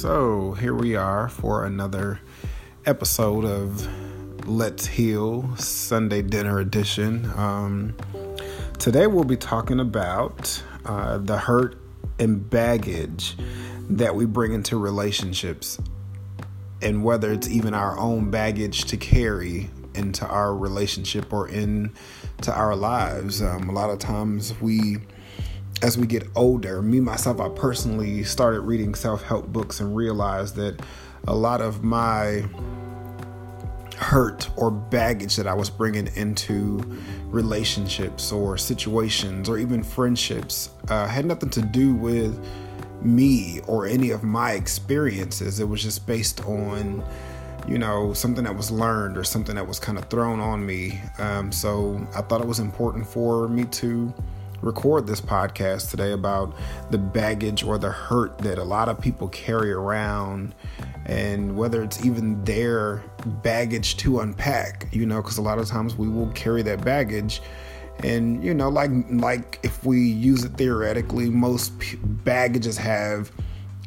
So, here we are for another episode of Let's Heal Sunday Dinner Edition. Um, today, we'll be talking about uh, the hurt and baggage that we bring into relationships, and whether it's even our own baggage to carry into our relationship or into our lives. Um, a lot of times, we as we get older, me myself, I personally started reading self help books and realized that a lot of my hurt or baggage that I was bringing into relationships or situations or even friendships uh, had nothing to do with me or any of my experiences. It was just based on, you know, something that was learned or something that was kind of thrown on me. Um, so I thought it was important for me to record this podcast today about the baggage or the hurt that a lot of people carry around and whether it's even their baggage to unpack you know because a lot of times we will carry that baggage. And you know like like if we use it theoretically most baggages have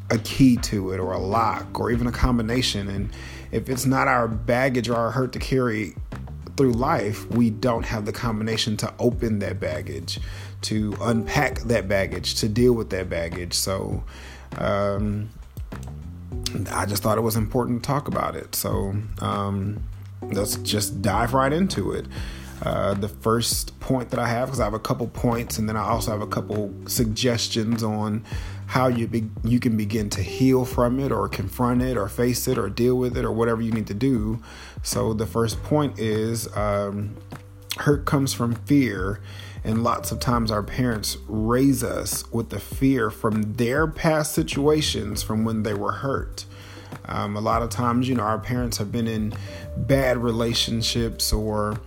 a key to it or a lock or even a combination. And if it's not our baggage or our hurt to carry through life, we don't have the combination to open that baggage, to unpack that baggage, to deal with that baggage. So, um, I just thought it was important to talk about it. So, um, let's just dive right into it. Uh, the first point that I have, because I have a couple points, and then I also have a couple suggestions on how you be, you can begin to heal from it, or confront it, or face it, or deal with it, or whatever you need to do. So the first point is um, hurt comes from fear, and lots of times our parents raise us with the fear from their past situations from when they were hurt. Um, a lot of times, you know, our parents have been in bad relationships or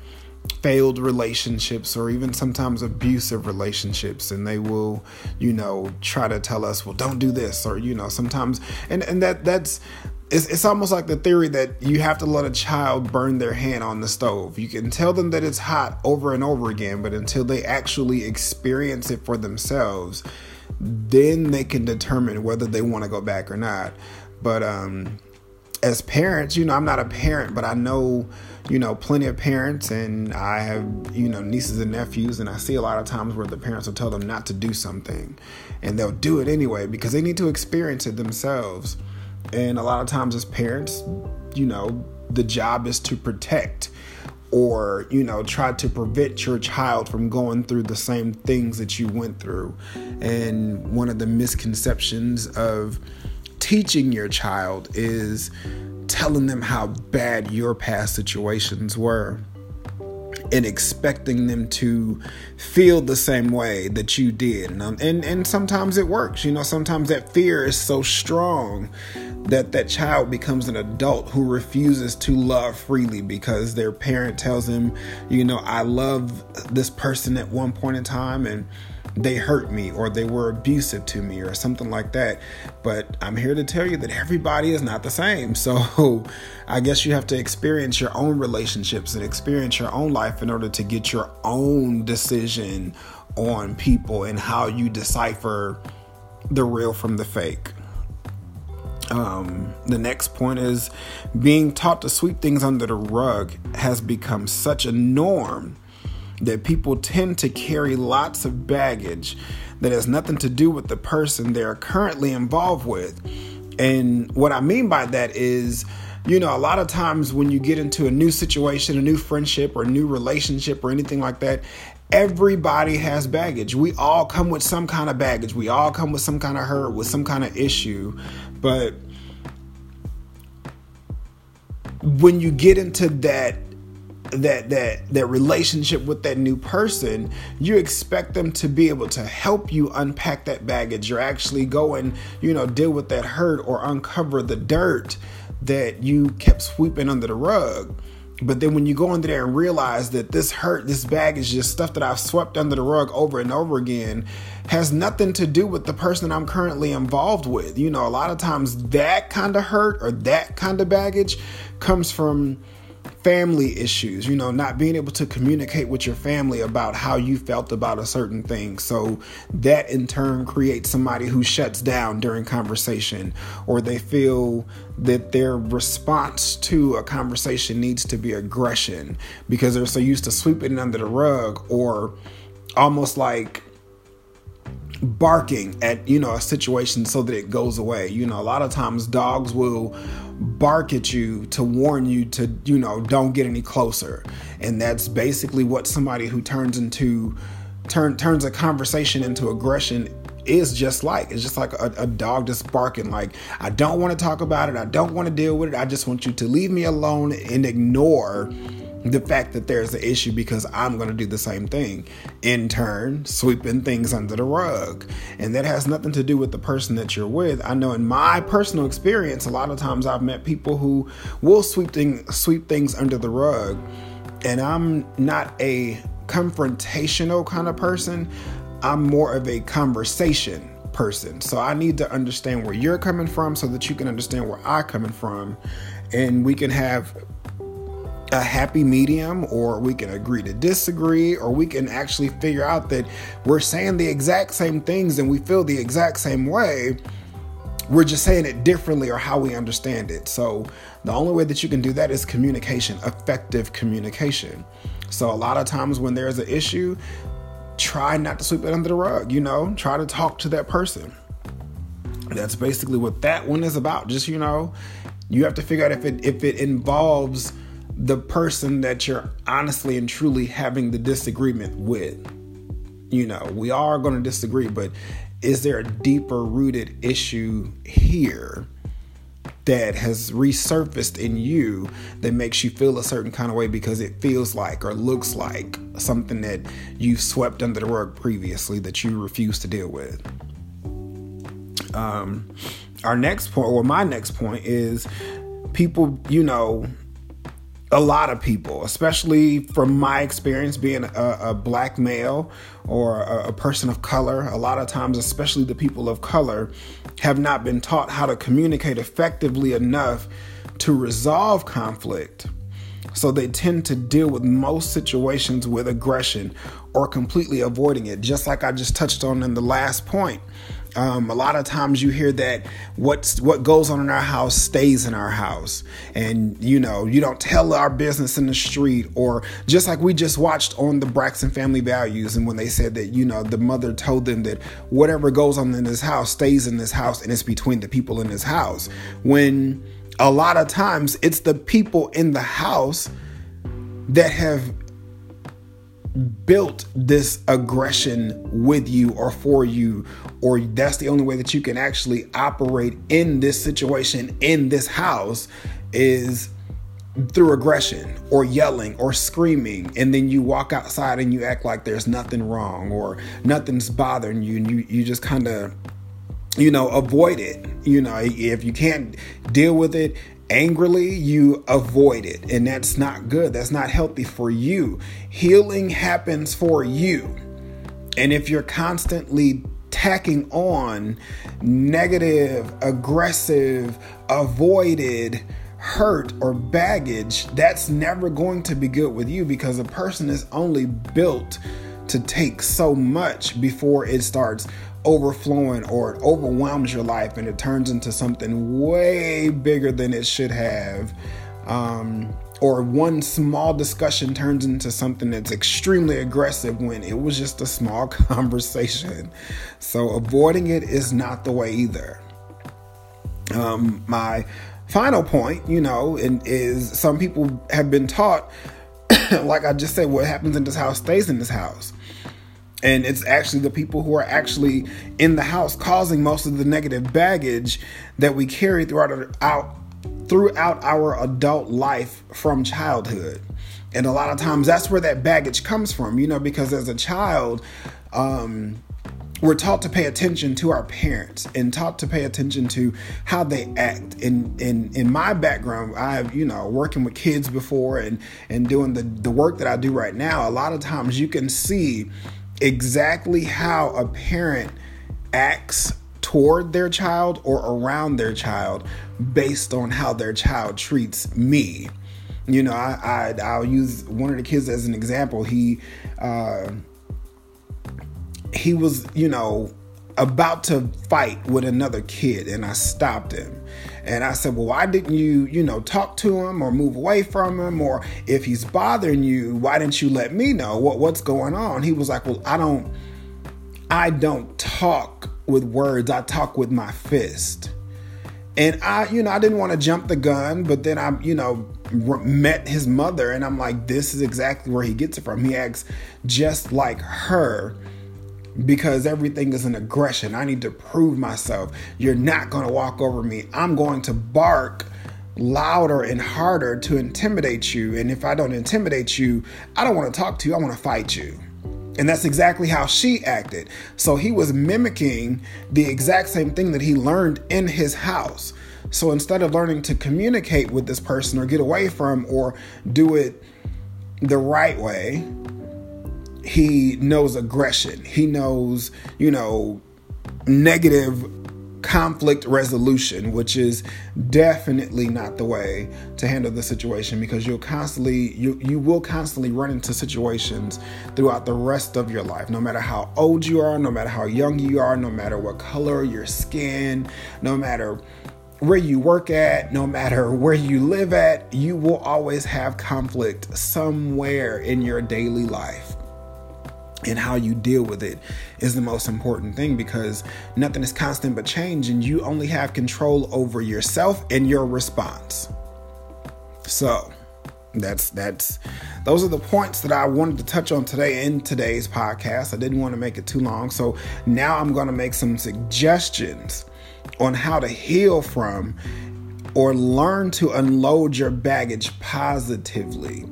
failed relationships or even sometimes abusive relationships and they will you know try to tell us well don't do this or you know sometimes and and that that's it's, it's almost like the theory that you have to let a child burn their hand on the stove. You can tell them that it's hot over and over again, but until they actually experience it for themselves, then they can determine whether they want to go back or not. But um, as parents, you know, I'm not a parent, but I know, you know, plenty of parents, and I have, you know, nieces and nephews, and I see a lot of times where the parents will tell them not to do something, and they'll do it anyway because they need to experience it themselves. And a lot of times, as parents, you know, the job is to protect or, you know, try to prevent your child from going through the same things that you went through. And one of the misconceptions of, teaching your child is telling them how bad your past situations were and expecting them to feel the same way that you did. And, um, and, and sometimes it works. You know, sometimes that fear is so strong that that child becomes an adult who refuses to love freely because their parent tells them, you know, I love this person at one point in time and they hurt me or they were abusive to me or something like that. But I'm here to tell you that everybody is not the same. So I guess you have to experience your own relationships and experience your own life in order to get your own decision on people and how you decipher the real from the fake. Um, the next point is being taught to sweep things under the rug has become such a norm that people tend to carry lots of baggage that has nothing to do with the person they're currently involved with. And what I mean by that is, you know, a lot of times when you get into a new situation, a new friendship, or a new relationship, or anything like that, everybody has baggage. We all come with some kind of baggage. We all come with some kind of hurt, with some kind of issue. But when you get into that that that that relationship with that new person you expect them to be able to help you unpack that baggage or actually go and you know deal with that hurt or uncover the dirt that you kept sweeping under the rug. But then when you go into there and realize that this hurt this baggage just stuff that i've swept under the rug over and over again has nothing to do with the person i'm currently involved with. You know a lot of times that kind of hurt or that kind of baggage comes from family issues, you know, not being able to communicate with your family about how you felt about a certain thing. So that in turn creates somebody who shuts down during conversation or they feel that their response to a conversation needs to be aggression because they're so used to sweeping it under the rug or almost like barking at you know a situation so that it goes away you know a lot of times dogs will bark at you to warn you to you know don't get any closer. And that's basically what somebody who turns into turn turns a conversation into aggression is just like. It's just like a, a dog just barking like i don't want to talk about it. I don't want to deal with it. I just want you to leave me alone and ignore the fact that there's an issue because I'm going to do the same thing. In turn, sweeping things under the rug. And that has nothing to do with the person that you're with. I know in my personal experience, a lot of times I've met people who will sweep, thing, sweep things under the rug. And I'm not a confrontational kind of person, I'm more of a conversation person. So I need to understand where you're coming from so that you can understand where I'm coming from. And we can have a happy medium, or we can agree to disagree, or we can actually figure out that we're saying the exact same things and we feel the exact same way. We're just saying it differently or how we understand it. So, the only way that you can do that is communication, effective communication. So, a lot of times when there's an issue, try not to sweep it under the rug, you know, try to talk to that person. That's basically what that one is about. Just, you know, you have to figure out if it if it involves the person that you're honestly and truly having the disagreement with. You know, we are going to disagree, but is there a deeper rooted issue here that has resurfaced in you that makes you feel a certain kind of way because it feels like or looks like something that you swept under the rug previously that you refuse to deal with? Um, our next point, or my next point, is people, you know, a lot of people, especially from my experience being a, a black male or a, a, person of color, a lot of times, especially the people of color, have not been taught how to communicate effectively enough to resolve conflict. So they tend to deal with most situations with aggression or completely avoiding it, just like I just touched on in the last point. Um, a lot of times you hear that what's what goes on in our house stays in our house, and you know you don't tell our business in the street, or just like we just watched on the Braxton Family Values, and when they said that you know the mother told them that whatever goes on in this house stays in this house, and it's between the people in this house. When a lot of times it's the people in the house that have built this aggression with you or for you, or that's the only way that you can actually operate in this situation in this house is through aggression or yelling or screaming and then you walk outside and you act like there's nothing wrong or nothing's bothering you and you you just kind of you know avoid it. You know if you can't deal with it angrily, you avoid it. And that's not good. That's not healthy for you. Healing happens for you. And if you're constantly tacking on negative, aggressive, avoided, hurt, or baggage, that's never going to be good with you because a person is only built to take so much before it starts overflowing or it overwhelms your life and it turns into something way bigger than it should have. Um, or one small discussion turns into something that's extremely aggressive when it was just a small conversation. So avoiding it is not the way either. Um, my final point, you know, and is some people have been taught, like I just said, what happens in this house stays in this house and it's actually the people who are actually in the house causing most of the negative baggage that we carry throughout our, out, throughout our adult life from childhood. And a lot of times that's where that baggage comes from you know because as a child um, we're taught to pay attention to our parents and taught to pay attention to how they act. In in in my background i've you know working with kids before and and doing the the work that i do right now a lot of times you can see exactly how a parent acts toward their child or around their child based on how their child treats me. You know, I, I I'll use one of the kids as an example. He uh, he was, you know, about to fight with another kid, and I stopped him. And I said, Well, why didn't you, you know, talk to him or move away from him? Or if he's bothering you, why didn't you let me know what, what's going on? He was like, Well, I don't I don't talk with words, I talk with my fist. And I, you know, I didn't want to jump the gun, but then I, you know, met his mother and I'm like, this is exactly where he gets it from. He acts just like her because everything is an aggression. I need to prove myself. You're not going to walk over me. I'm going to bark louder and harder to intimidate you. And if I don't intimidate you, I don't want to talk to you. I want to fight you. And that's exactly how she acted. So he was mimicking the exact same thing that he learned in his house. So instead of learning to communicate with this person or get away from or do it the right way, he knows aggression. He knows, you know, negative conflict resolution, which is definitely not the way to handle the situation because you'll constantly you you will constantly run into situations throughout the rest of your life. No matter how old you are, no matter how young you are, no matter what color your skin, no matter where you work at, no matter where you live at, you will always have conflict somewhere in your daily life and how you deal with it is the most important thing because nothing is constant but change and you only have control over yourself and your response so that's that's those are the points that I wanted to touch on today in today's podcast. I didn't want to make it too long. So now I'm going to make some suggestions on how to heal from or learn to unload your baggage positively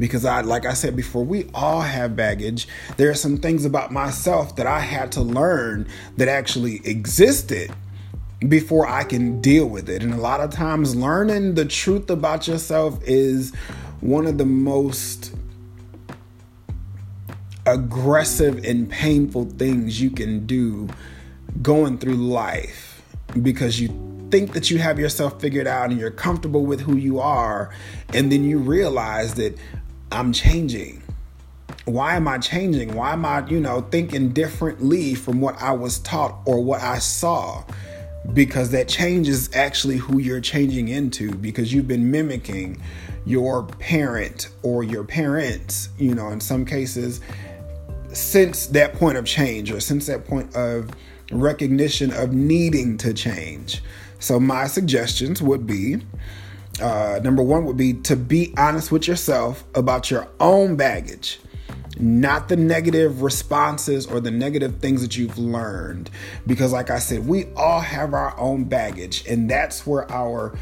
because I like I said before we all have baggage. There are some things about myself that I had to learn that actually existed before I can deal with it. And a lot of times learning the truth about yourself is one of the most aggressive and painful things you can do going through life. Because you think that you have yourself figured out and you're comfortable with who you are and then you realize that I'm changing. Why am I changing? Why am I, you know, thinking differently from what I was taught or what I saw? Because that change is actually who you're changing into because you've been mimicking your parent or your parents, you know, in some cases, since that point of change or since that point of recognition of needing to change. So, my suggestions would be uh, number one would be to be honest with yourself about your own baggage, not the negative responses or the negative things that you've learned. Because, like I said, we all have our own baggage, and that's where our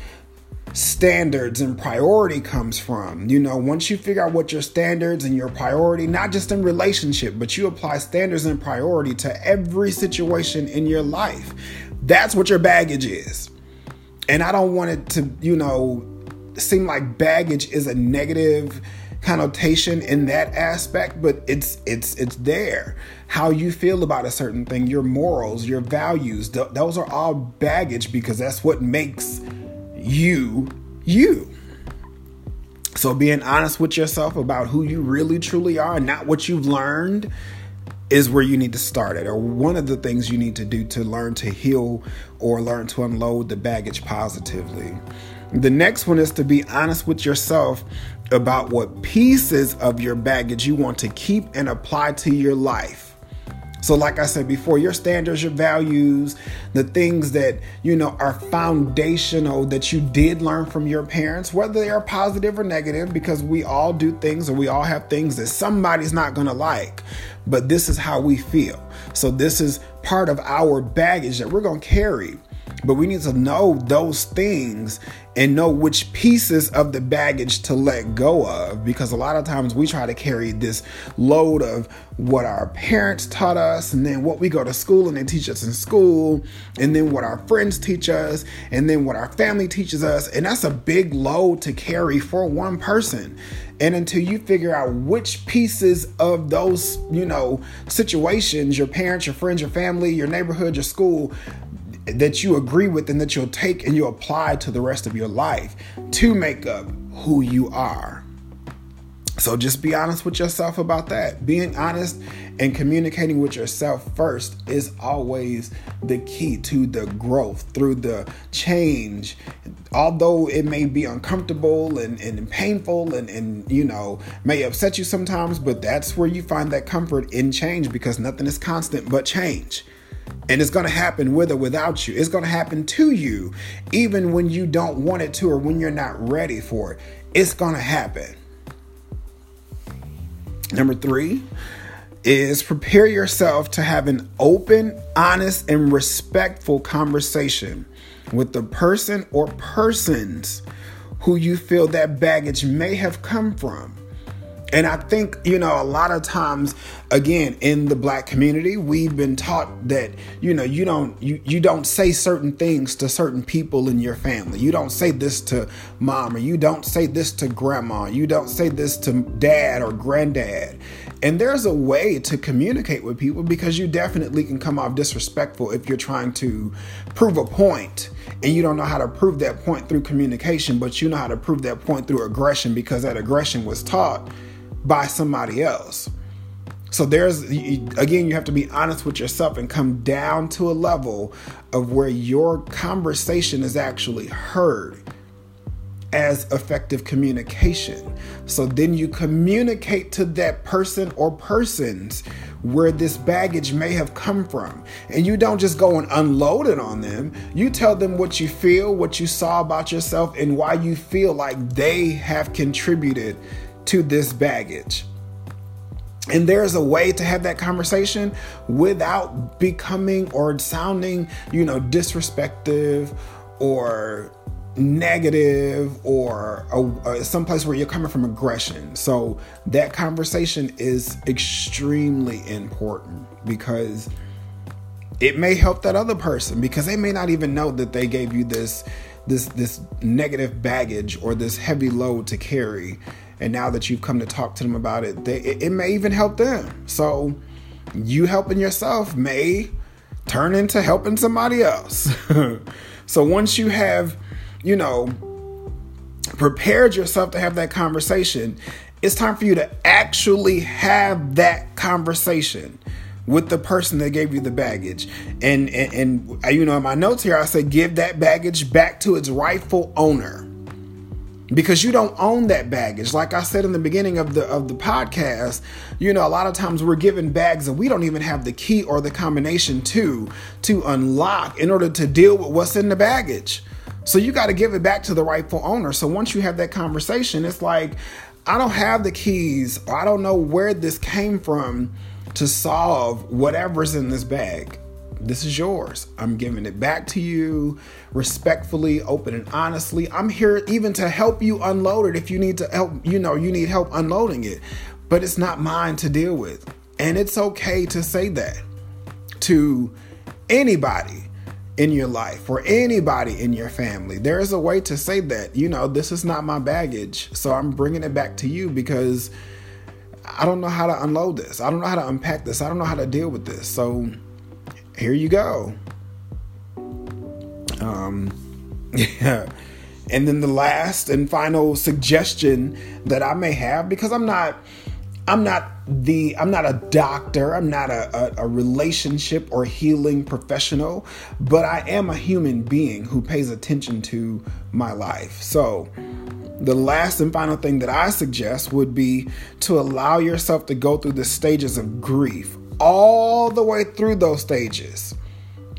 standards and priority comes from. You know, once you figure out what your standards and your priority, not just in relationship, but you apply standards and priority to every situation in your life. That's what your baggage is. And I don't want it to, you know, seem like baggage is a negative connotation in that aspect but it's it's it's there. How you feel about a certain thing your morals your values th- those are all baggage because that's what makes you you. So being honest with yourself about who you really truly are not what you've learned is where you need to start it, or one of the things you need to do to learn to heal or learn to unload the baggage positively. The next one is to be honest with yourself about what pieces of your baggage you want to keep and apply to your life. So, like I said before, your standards, your values, the things that you know are foundational that you did learn from your parents, whether they are positive or negative, because we all do things or we all have things that somebody's not gonna like but this is how we feel. So, this is part of our baggage that we're to carry. But we need to know those things and know which pieces of the baggage to let go of. Because a lot of times we try to carry this load of what our parents taught us and then what we go to school and they teach us in school and then what our friends teach us and then what our family teaches us. And that's a big load to carry for one person. And until you figure out which pieces of those you know situations your parents your friends your family your neighborhood your school that you agree with and that you'll take and you apply to the rest of your life to make up who you are. So just be honest with yourself about that. Being honest and communicating with yourself first is always the key to the growth through the change. Although it may be uncomfortable and, and painful and, and, you know, may upset you sometimes, but that's where you find that comfort in change because nothing is constant but change. And it's going to happen with or without you. It's going to happen to you, even when you don't want it to or when you're not ready for it. It's going to happen. Number three is prepare yourself to have an open, honest, and respectful conversation with the person or persons who you feel that baggage may have come from. And I think, you know, a lot of times again in the black community, we've been taught that, you know, you don't you you don't say certain things to certain people in your family. You don't say this to mom or you don't say this to grandma. You don't say this to dad or granddad. And there's a way to communicate with people because you definitely can come off disrespectful if you're trying to prove a point and you don't know how to prove that point through communication, but you know how to prove that point through aggression because that aggression was taught by somebody else. So there's again, you have to be honest with yourself and come down to a level of where your conversation is actually heard as effective communication. So then you communicate to that person or persons where this baggage may have come from. And you don't just go and unload it on them. You tell them what you feel, what you saw about yourself, and why you feel like they have contributed to this baggage. And there's a way to have that conversation without becoming or sounding, you know, disrespectful or negative or a, someplace where you're coming from aggression. So that conversation is extremely important because it may help that other person because they may not even know that they gave you this this this negative baggage or this heavy load to carry and now that you've come to talk to them about it, they, it, may even help them. So you helping yourself may turn into helping somebody else. so once you have, you know, prepared yourself to have that conversation, it's time for you to actually have that conversation with the person that gave you the baggage. And, and, and you know, in my notes here, I say give that baggage back to its rightful owner because you don't own that baggage. Like i said in the beginning of the of the podcast you know a lot of times we're given bags and we don't even have the key or the combination to to unlock in order to deal with what's in the baggage. So you got to give it back to the rightful owner. So once you have that conversation it's like i don't have the keys or i don't know where this came from to solve whatever's in this bag this is yours. I'm giving it back to you respectfully, open and honestly. I'm here even to help you unload it if you need to help, you know, you need help unloading it. But it's not mine to deal with. And it's okay to say that to anybody in your life or anybody in your family. There is a way to say that, you know, this is not my baggage. So I'm bringing it back to you because I don't know how to unload this. I don't know how to unpack this. I don't know how to deal with this. So here you go. Um, yeah. And then the last and final suggestion that I may have, because I'm not, I'm not the, I'm not a doctor, I'm not a, a, a relationship or healing professional, but I am a human being who pays attention to my life. So, the last and final thing that I suggest would be to allow yourself to go through the stages of grief all the way through those stages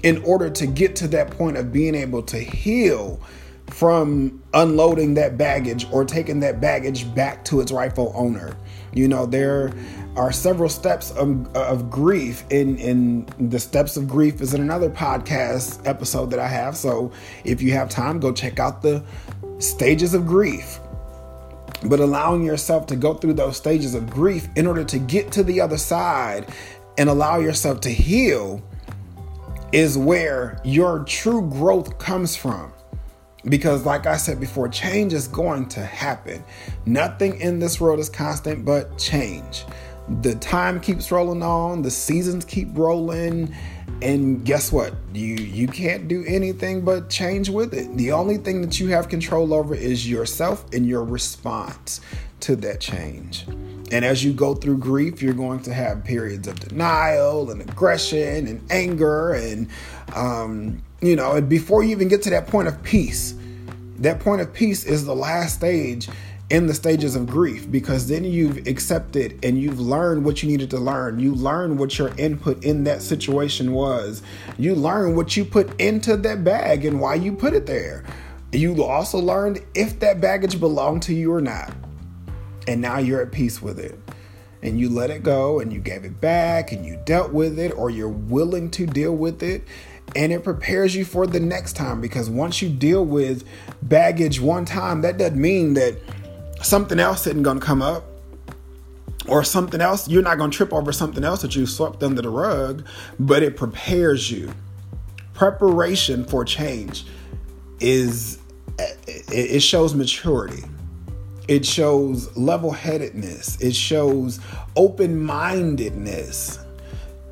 in order to get to that point of being able to heal from unloading that baggage or taking that baggage back to its rightful owner. You know, there are several steps of, of grief in in the steps of grief is in another podcast episode that I have. So if you have time, go check out the stages of grief. But allowing yourself to go through those stages of grief in order to get to the other side and allow yourself to heal is where your true growth comes from. Because, like I said before, change is going to happen. Nothing in this world is constant but change. the time keeps rolling on, the seasons keep rolling, and guess what? You you can't do anything but change with it. The only thing that you have control over is yourself and your response to that change. And as you go through grief, you're going to have periods of denial and aggression and anger and um, you know, and before you even get to that point of peace, that point of peace is the last stage in the stages of grief because then you've accepted and you've learned what you needed to learn. You learn what your input in that situation was. You learn what you put into that bag and why you put it there. You also learned if that baggage belonged to you or not. And now you're at peace with it. And you let it go and you gave it back and you dealt with it or you're willing to deal with it and it prepares you for the next time because once you deal with baggage one time that doesn't mean that something else isn't going to come up or something else you're not going to trip over something else that you swept under the rug but it prepares you preparation for change is it shows maturity it shows level-headedness it shows open-mindedness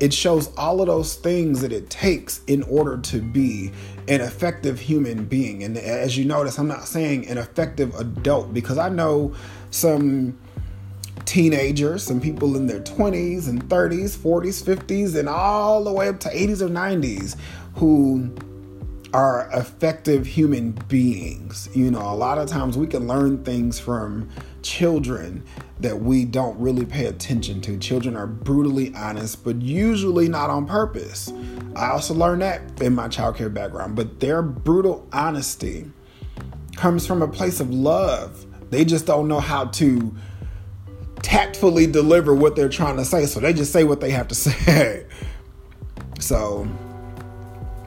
it shows all of those things that it takes in order to be an effective human being. And as you notice, I'm not saying an effective adult because I know some teenagers, some people in their 20s and 30s, 40s, 50s, and all the way up to 80s or 90s who are effective human beings. You know, a lot of times we can learn things from children that we don't really pay attention to. Children are brutally honest, but usually not on purpose. I also learned that in my childcare background, but their brutal honesty comes from a place of love. They just don't know how to tactfully deliver what they're trying to say, so they just say what they have to say. so,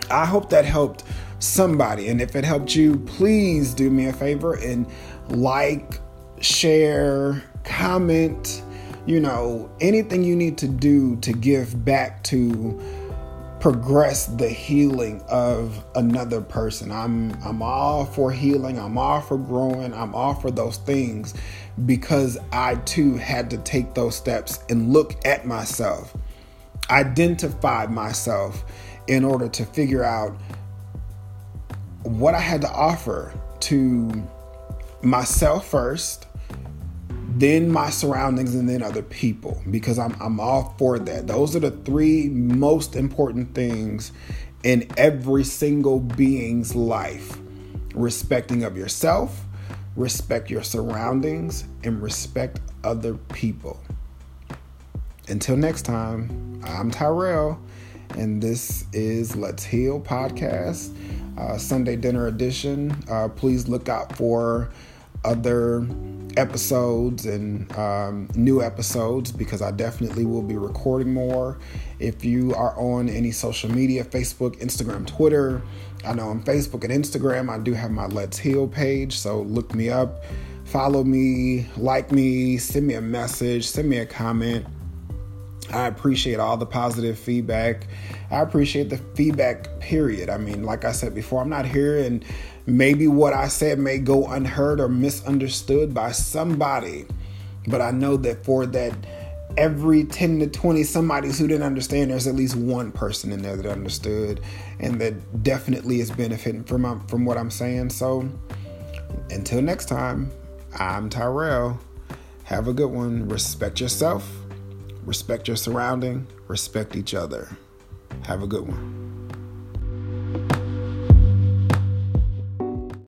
I hope that helped somebody. And if it helped you, please do me a favor and like, share, comment, you know, anything you need to do to give back to progress the healing of another person. I'm I'm all for healing, I'm all for growing, I'm all for those things because I too had to take those steps and look at myself, identify myself in order to figure out what I had to offer to myself first then my surroundings, and then other people because I'm, I'm all for that. Those are the three most important things in every single being's life respecting of yourself, respect your surroundings, and respect other people. Until next time, I'm Tyrell, and this is Let's Heal Podcast, uh, Sunday Dinner Edition. Uh, please look out for other episodes and um, new episodes because I definitely will be recording more. If you are on any social media Facebook, Instagram, Twitter, I know on Facebook and Instagram, I do have my Let's Heal page. So look me up, follow me, like me, send me a message, send me a comment. I appreciate all the positive feedback. I appreciate the feedback, period. I mean, like I said before, I'm not here and maybe what I said may go unheard or misunderstood by somebody. But I know that for that every 10 to 20 somebody's who didn't understand there's at least one person in there that understood and that definitely is benefiting from my, from what I'm saying. So until next time, I'm Tyrell. Have a good one. Respect yourself Respect your surrounding, respect each other. Have a good one.